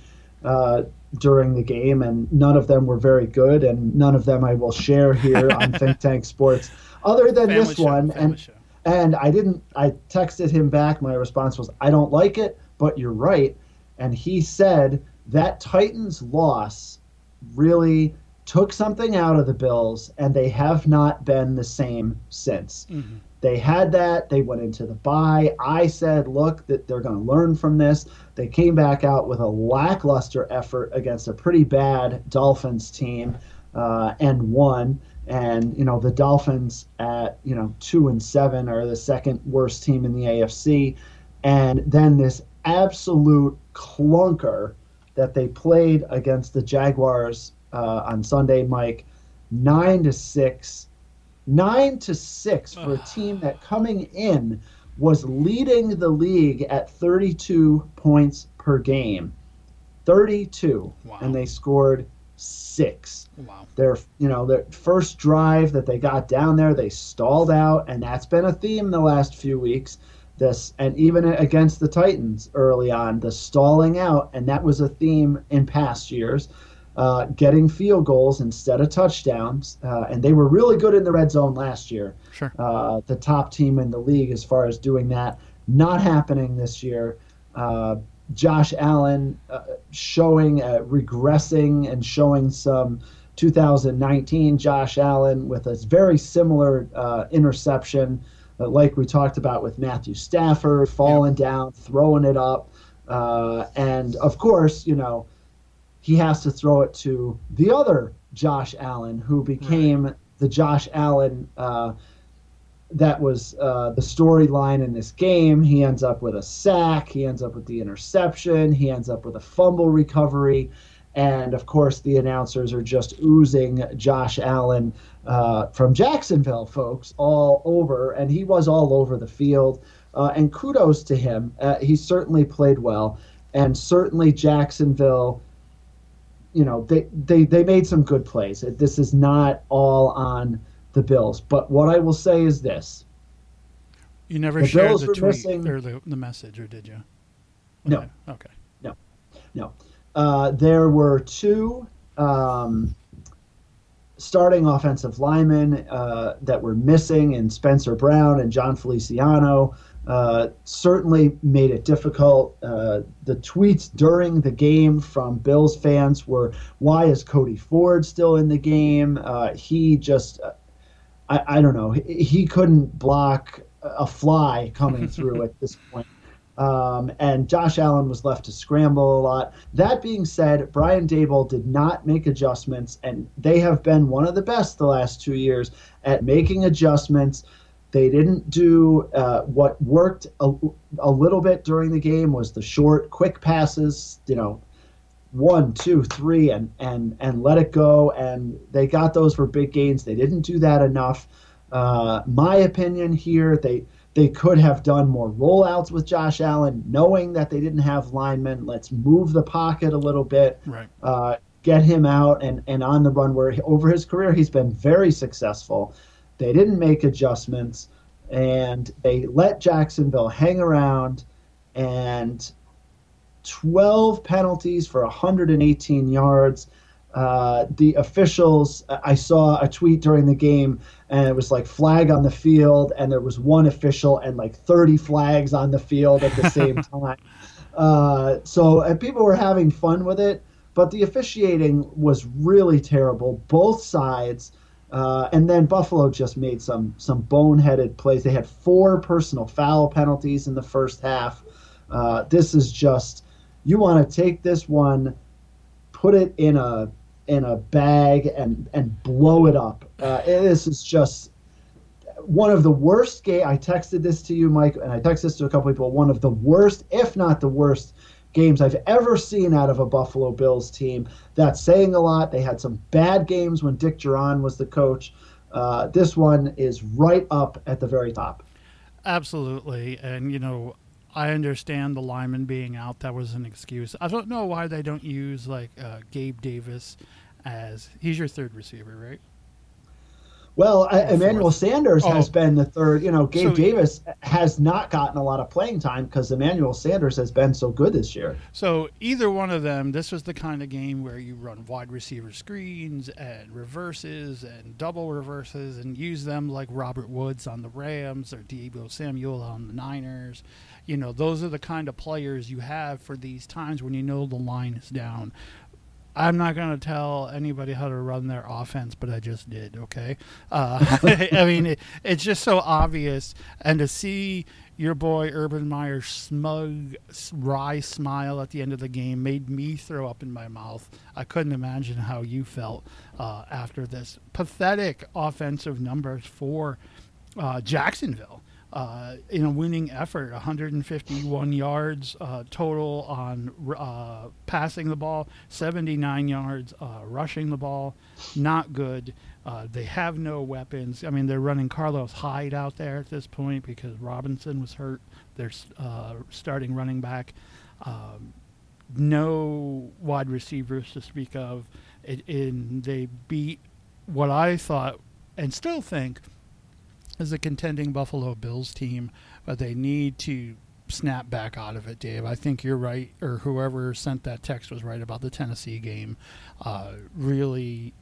uh, during the game, and none of them were very good, and none of them I will share here <laughs> on Think Tank Sports, other than Family this show, one. And show. And I didn't. I texted him back. My response was, "I don't like it, but you're right." And he said that Titans loss really took something out of the Bills, and they have not been the same since. Mhm. They had that. They went into the bye. I said, look, that they're going to learn from this. They came back out with a lackluster effort against a pretty bad Dolphins team uh, and won. And you know the Dolphins at you know two and seven are the second worst team in the AFC. And then this absolute clunker that they played against the Jaguars uh, on Sunday, Mike, nine to six nine to six for a team that coming in was leading the league at 32 points per game 32 Wow. and they scored six Wow. their you know their first drive that they got down there they stalled out and that's been a theme the last few weeks this and even against the titans early on the stalling out and that was a theme in past years uh, getting field goals instead of touchdowns uh, and they were really good in the red zone last year Sure. uh, the top team in the league as far as doing that. Not happening this year. Josh Allen uh, showing, uh, regressing, and showing some 2019 Josh Allen with a very similar uh, interception, uh, like we talked about with Matthew Stafford, falling down, throwing it up. Uh, and of course, you know, he has to throw it to the other Josh Allen, who became the Josh Allen uh, that was uh, the storyline in this game. He ends up with a sack. He ends up with the interception. He ends up with a fumble recovery. And of course, the announcers are just oozing Josh Allen uh, from Jacksonville, folks, all over. And he was all over the field. Uh, and kudos to him. Uh, he certainly played well. And certainly, Jacksonville you know they, they they made some good plays. This is not all on the Bills, but what I will say is this: You never The shared Bills the tweet missing- or the, the message, or did you? No. Okay. no, uh, there were two um, starting offensive linemen uh, that were missing, and Spencer Brown and Jon Feliciano. Uh, certainly made it difficult. Uh, the tweets during the game from Bills fans were, "Why is Cody Ford still in the game?" Uh, he just, uh, I, I don't know, he, he couldn't block a fly coming <laughs> through at this point. Um, and Josh Allen was left to scramble a lot. That being said, Brian Daboll did not make adjustments, and they have been one of the best the last two years at making adjustments. They didn't do uh, what worked a, a little bit during the game was the short, quick passes. You know, one, two, three, and and and let it go. And they got those for big gains. They didn't do that enough. Uh, my opinion here, they they could have done more rollouts with Josh Allen, knowing that they didn't have linemen. Let's move the pocket a little bit Right. uh, get him out and, and on the run where he- over his career he's been very successful. They didn't make adjustments. and they let Jacksonville hang around, and 12 penalties for 118 yards. Uh, the officials, I saw a tweet during the game, and it was like flag on the field, and there was one official and like 30 flags on the field at the same <laughs> time. Uh, so and people were having fun with it, but the officiating was really terrible, both sides. Uh, and then Buffalo just made some some boneheaded plays. They had four personal foul penalties in the first half. Uh, this is just you want to take this one, put it in a in a bag and and blow it up. Uh, this is just one of the worst game. I texted this to you, Mike, and I texted this to a couple people. One of the worst, if not the worst, games I've ever seen out of a Buffalo Bills team. That's saying a lot. They had some bad games when Dick Jauron was the coach. Uh, this one is right up at the very top. Absolutely, and you know, I understand the lineman being out. That was an excuse. I don't know why they don't use like uh, Gabe Davis as he's your third receiver, right? Well, Emmanuel Sanders oh. has been the third. You know, Gabe so, Davis has not gotten a lot of playing time because Emmanuel Sanders has been so good this year. So either one of them, this was the kind of game where you run wide receiver screens and reverses and double reverses and use them like Robert Woods on the Rams or Deebo Samuel on the Niners. You know, those are the kind of players you have for these times when you know the line is down. I'm not going to tell anybody how to run their offense, but I just did. Okay, uh, <laughs> I mean it, it's just so obvious, and to see your boy Urban Meyer's smug, wry smile at the end of the game made me throw up in my mouth. I couldn't imagine how you felt uh, after this pathetic offensive numbers for uh, Jacksonville uh, in a winning effort 151 yards uh, total on uh, passing the ball 79 yards uh, rushing the ball. Not good. Uh, they have no weapons. I mean they're running carlos hyde out there at this point because robinson was hurt. They're uh, starting running back. Um, no wide receivers to speak of. And they beat what i thought and still think as a contending Buffalo Bills team, but they need to snap back out of it, Dave. I think you're right, or whoever sent that text was right about the Tennessee game. Uh, really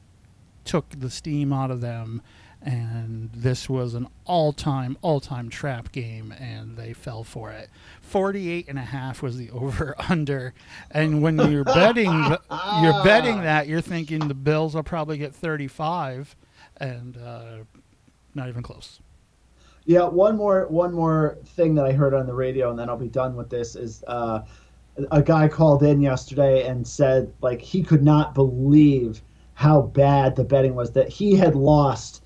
took the steam out of them, and this was an all-time, all-time trap game, and they fell for it. 48 and a half was the <laughs> over/under, and when you're betting, you're betting that you're thinking the Bills will probably get 35, and uh, not even close. Yeah, one more one more thing that I heard on the radio, and then I'll be done with this. Is uh, a guy called in yesterday and said like he could not believe how bad the betting was. That he had lost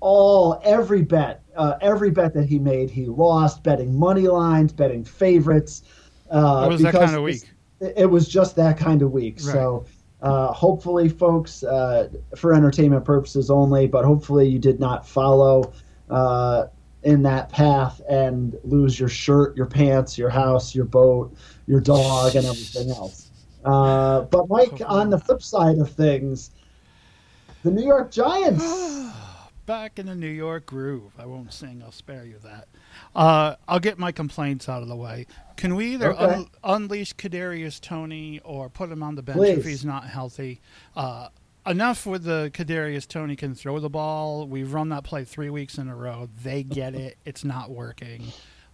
all every bet, uh, every bet that he made, he lost betting money lines, betting favorites. Uh, it was that kind of week. It was just that kind of week. Right. So. Uh, hopefully, folks, uh, for entertainment purposes only, but hopefully you did not follow uh, in that path and lose your shirt, your pants, your house, your boat, your dog, and everything else. Uh, but Mike, on the flip side of things, the New York Giants. <sighs> Back in the New York groove. I won't sing. I'll spare you that. Uh, I'll get my complaints out of the way. Can we either okay. un- unleash Kadarius Toney or put him on the bench Please. if he's not healthy? Uh, enough with the Kadarius Toney can throw the ball. We've run that play three weeks in a row. They get it. <laughs> It's not working.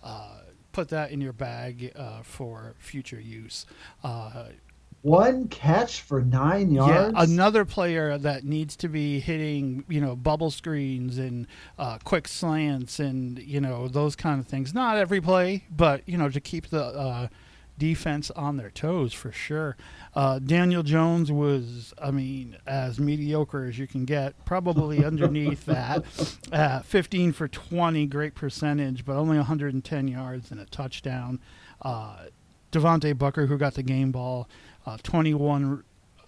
Uh, put that in your bag uh, for future use. Uh, one catch for nine yards. Yeah, another player that needs to be hitting, you know, bubble screens and uh, quick slants and you know those kind of things. Not every play, but you know to keep the uh, defense on their toes for sure. Uh, Daniel Jones was, I mean, as mediocre as you can get, probably <laughs> underneath that. Uh, 15 for 20, great percentage, but only 110 yards and a touchdown. Uh, Devontae Booker, who got the game ball, uh, 21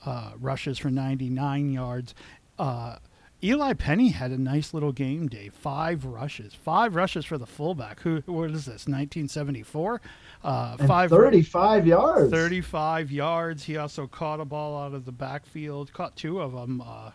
uh, rushes for 99 yards. Uh, Eli Penny had a nice little game day. Five rushes, five rushes for the fullback. Who? What is this? 1974. Uh, five 35 yards. 35 yards. He also caught a ball out of the backfield. Caught two of them. Uh,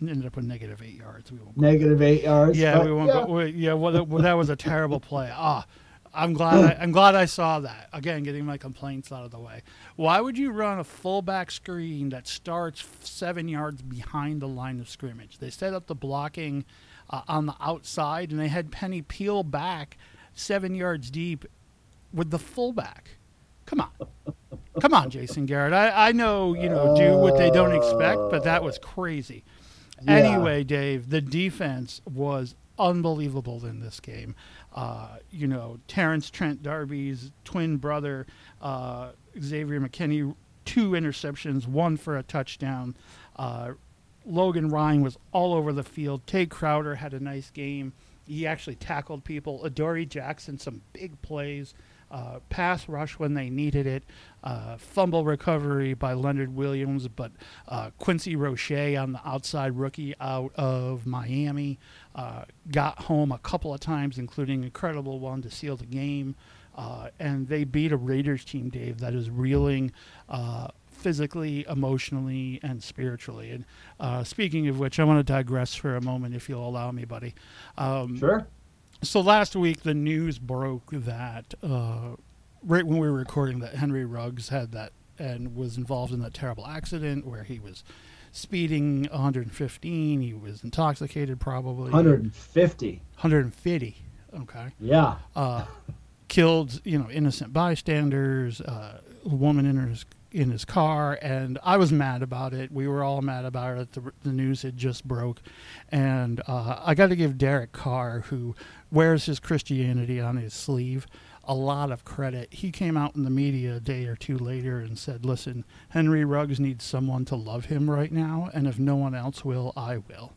ended up with negative eight yards. We won't Negative eight yards. yeah, we won't. yeah. Go, we, yeah, well, that, well, that was a terrible play. Ah, I'm glad. I, I'm glad I saw that. Again, getting my complaints out of the way. Why would you run a fullback screen that starts seven yards behind the line of scrimmage? They set up the blocking uh, on the outside, and they had Penny peel back seven yards deep with the fullback. Come on. Come on, Jason Garrett. I, I know, you know, do what they don't expect, but that was crazy. Yeah. Anyway, Dave, the defense was unbelievable in this game. Uh, you know, Terrence Trent D'Arby's twin brother, uh, Xavier McKinney, two interceptions, one for a touchdown. Uh, Logan Ryan was all over the field. Tae Crowder had a nice game. He actually tackled people. Adoree Jackson, some big plays. Uh, pass rush when they needed it. Uh, fumble recovery by Leonard Williams, but uh, Quincy Roche on the outside rookie out of Miami uh, got home a couple of times, including an incredible one to seal the game. Uh, and they beat a Raiders team, Dave, that is reeling uh, physically, emotionally, and spiritually. And speaking of which, I want to digress for a moment, if you'll allow me, buddy. Um, Sure. So last week, the news broke that uh, right when we were recording, that Henry Ruggs had that and was involved in that terrible accident where he was speeding 115. He was intoxicated, probably 150. 150. Okay, Yeah. uh, killed you know innocent bystanders, uh, a woman in his in his car, and I was mad about it. We were all mad about it. The, the news had just broke, and uh, I got to give Derek Carr, who wears his Christianity on his sleeve, a lot of credit. He came out in the media a day or two later and said, "Listen, Henry Ruggs needs someone to love him right now, and if no one else will, I will."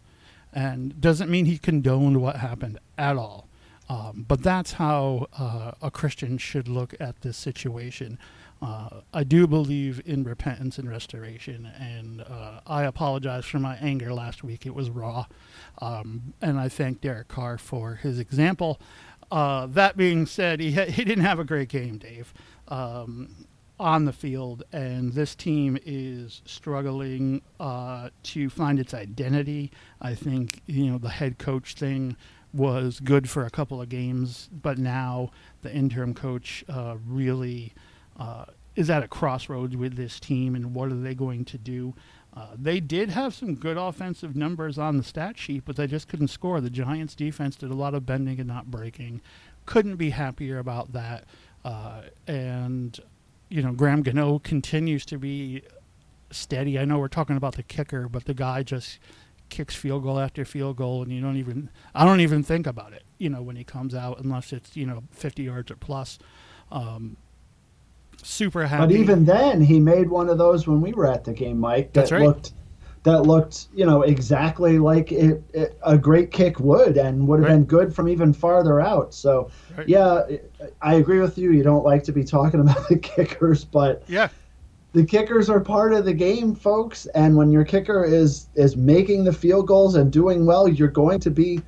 And doesn't mean he condoned what happened at all. Um, but that's how uh, a Christian should look at this situation. Uh, I do believe in repentance and restoration, and uh, I apologize for my anger last week. It was raw. Um, and I thank Derek Carr for his example. Uh, that being said, he, ha- he didn't have a great game, Dave, um, on the field, and this team is struggling uh, to find its identity. I think, you know, the head coach thing was good for a couple of games, but now the interim coach uh, really uh, is at a crossroads with this team, and what are they going to do? Uh, they did have some good offensive numbers on the stat sheet, but they just couldn't score. The Giants' defense did a lot of bending and not breaking. Couldn't be happier about that. Uh, and you know, Graham Gano continues to be steady. I know we're talking about the kicker, but the guy just kicks field goal after field goal, and you don't even I don't even think about it. You know, when he comes out, unless it's you know 50 yards or plus. Um, super happy. But even then, he made one of those when we were at the game, Mike. That That's right. looked that looked, you know, exactly like it, it, a great kick would, and would have Right. been good from even farther out. So, Right. yeah, I agree with you. You don't like to be talking <laughs> about the kickers, but yeah, the kickers are part of the game, folks. And when your kicker is is making the field goals and doing well, you're going to be.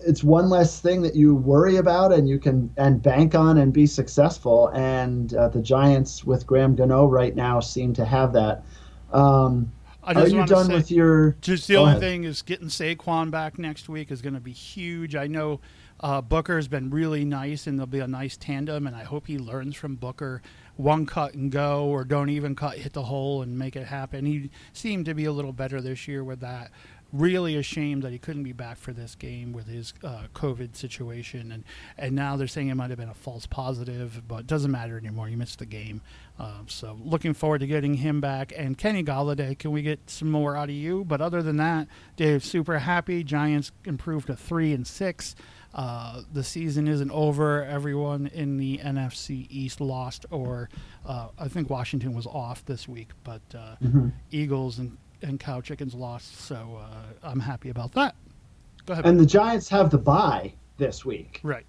It's one less thing that you worry about, and you can and bank on and be successful. And uh, the Giants with Graham Gano right now seem to have that. Um, I are you done say, with your? Just the only ahead. thing is getting Saquon back next week is going to be huge. I know uh, Booker has been really nice, and there'll be a nice tandem, and I hope he learns from Booker. One cut and go, or don't even cut, hit the hole and make it happen. He seemed to be a little better this year with that. Really ashamed that he couldn't be back for this game with his uh, COVID situation, and and now they're saying it might have been a false positive, but it doesn't matter anymore. He missed the game, um, so looking forward to getting him back. And Kenny Golladay, can we get some more out of you? But other than that, Dave, super happy. Giants improved to three and six. Uh, the season isn't over. Everyone in the NFC East lost, or uh, I think Washington was off this week, but uh, Mhm. Eagles and, and Cow Chickens lost. So uh, I'm happy about that. Go ahead. And the Giants have the bye this week. right.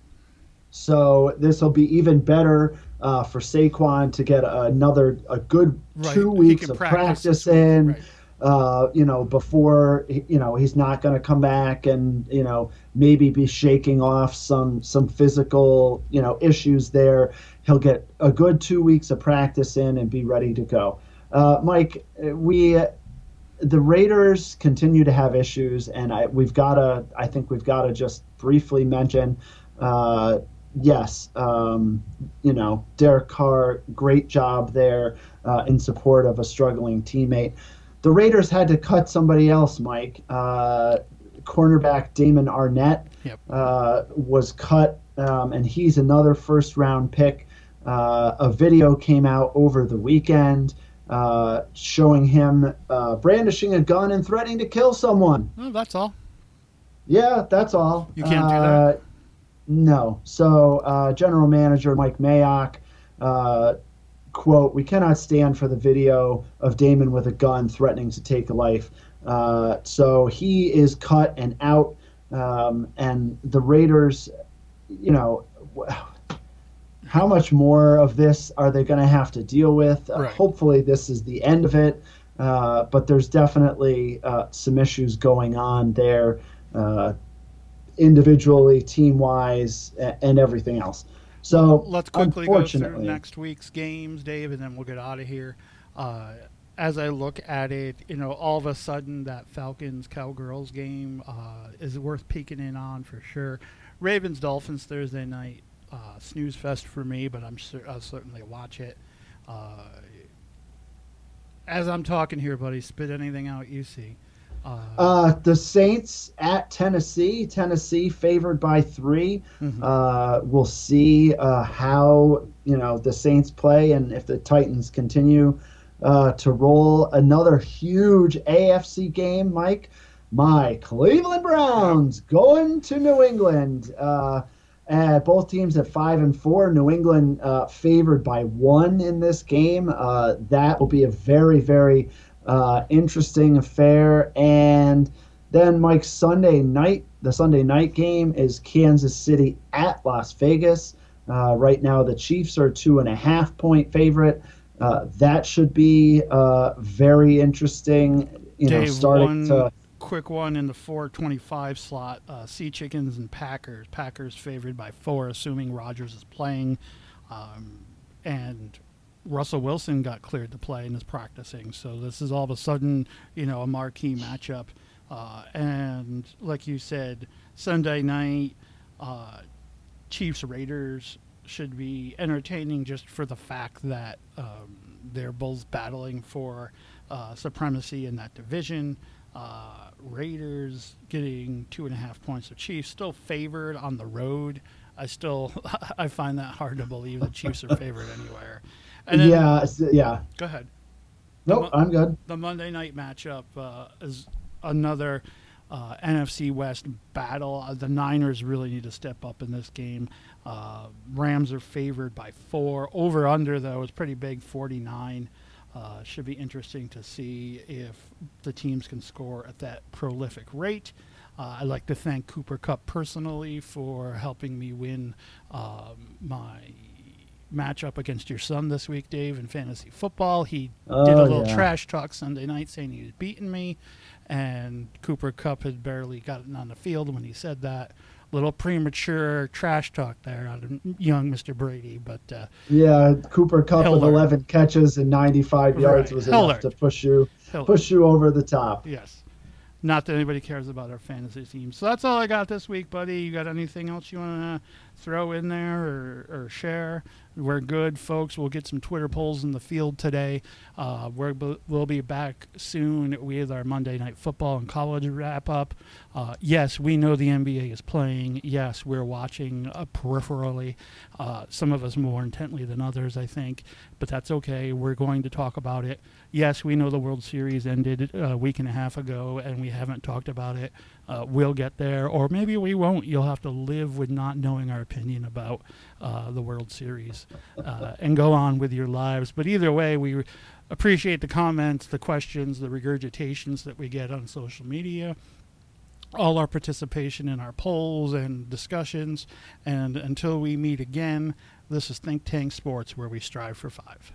So this will be even better uh, for Saquon to get another a good Right. two weeks of practice practice, in. Right. Uh, you know, before you know he's not going to come back and you know maybe be shaking off some some physical you know issues there. He'll get a good two weeks of practice in and be ready to go. Uh, Mike, we the Raiders continue to have issues, and I, we've got to. I think we've got to just briefly mention. Uh, yes, um, you know, Derek Carr, great job there uh, in support of a struggling teammate. The Raiders had to cut somebody else, Mike. Uh, cornerback Damon Arnette Yep. uh, was cut, um, and he's another first round pick. Uh, a video came out over the weekend uh, showing him uh, brandishing a gun and threatening to kill someone. Oh, that's all. Yeah, that's all. You can't do Uh, that? No. So, uh, General Manager Mike Mayock, uh, quote, We cannot stand for the video of Damon with a gun threatening to take a life. Uh, so he is cut and out. Um, and the Raiders, you know, how much more of this are they going to have to deal with? Uh, Right. hopefully, this is the end of it. Uh, but there's definitely uh, some issues going on there, uh, individually, team wise, and everything else. So Let's quickly go through next week's games, Dave, and then we'll get out of here. Uh, as I look at it, you know, all of a sudden that Falcons Cowgirls game uh, is worth peeking in on for sure. Ravens Dolphins Thursday night, uh, snooze fest for me, but I'm cer- I'll certainly watch it. Uh, as I'm talking here, buddy, spit anything out you see. Uh, Uh, the Saints at Tennessee. Tennessee favored by 3 Mhm. Uh, we'll see uh, how you know the Saints play and if the Titans continue uh, to roll. Another huge AFC game, Mike. My Cleveland Browns going to New England. Uh, both teams at five and four. New England uh, favored by one in this game. Uh, that will be a very, very uh, interesting affair. And then, Mike, Sunday night, the Sunday night game is Kansas City at Las Vegas. Uh, right now, the Chiefs are two and a half point favorite. Uh, that should be uh, very interesting. You know, Dave, starting one to quick one in the 425 slot. Uh, Sea Chickens and Packers. Packers favored by four, assuming Rodgers is playing. Um, and Russell Wilson got cleared to play and is practicing. So this is all of a sudden, you know, a marquee matchup. Uh, and like you said, Sunday night, uh, Chiefs Raiders should be entertaining just for the fact that um, they're both battling for uh, supremacy in that division. Uh, Raiders getting two and a half points of Chiefs, still favored on the road. I still <laughs> I find that hard to believe the Chiefs are favored anywhere. And then, yeah, yeah. go ahead Nope, I'm good. the Monday night matchup uh, is another uh, NFC West battle. Uh, the Niners really need to step up in this game. Uh, Rams are favored by four. Over under though is pretty big, 49. Uh, should be interesting to see if the teams can score at that prolific rate. Uh, I'd like to thank Cooper Kupp personally for helping me win um, my matchup against your son this week, Dave, in fantasy football. He did a Oh, little yeah. trash talk Sunday night saying he was beating me, and Cooper Kupp had barely gotten on the field when he said that. Little premature trash talk there of young Mr. Brady, but uh, Yeah, Cooper Kupp with 11 catches and 95 yards Right, was Hiller. enough to push you he'll- push you over the top. yes. Not that anybody cares about our fantasy team. So that's all I got this week, buddy. You got anything else you want to throw in there or, or share? We're good, folks. We'll get some Twitter polls in the field today. Uh, we're, we'll be back soon with our Monday Night Football and college wrap up. Uh, yes, we know the NBA is playing. Yes, we're watching uh, peripherally. Uh, some of us more intently than others, I think, but that's okay. We're going to talk about it. Yes, we know the World Series ended a week and a half ago, and we haven't talked about it. Uh, we'll get there, or maybe we won't. You'll have to live with not knowing our opinion about uh, the World Series uh, and go on with your lives. But either way, we appreciate the comments, the questions, the regurgitations that we get on social media all our participation in our polls and discussions. And until we meet again, this is Think Tank Sports, where we strive for five.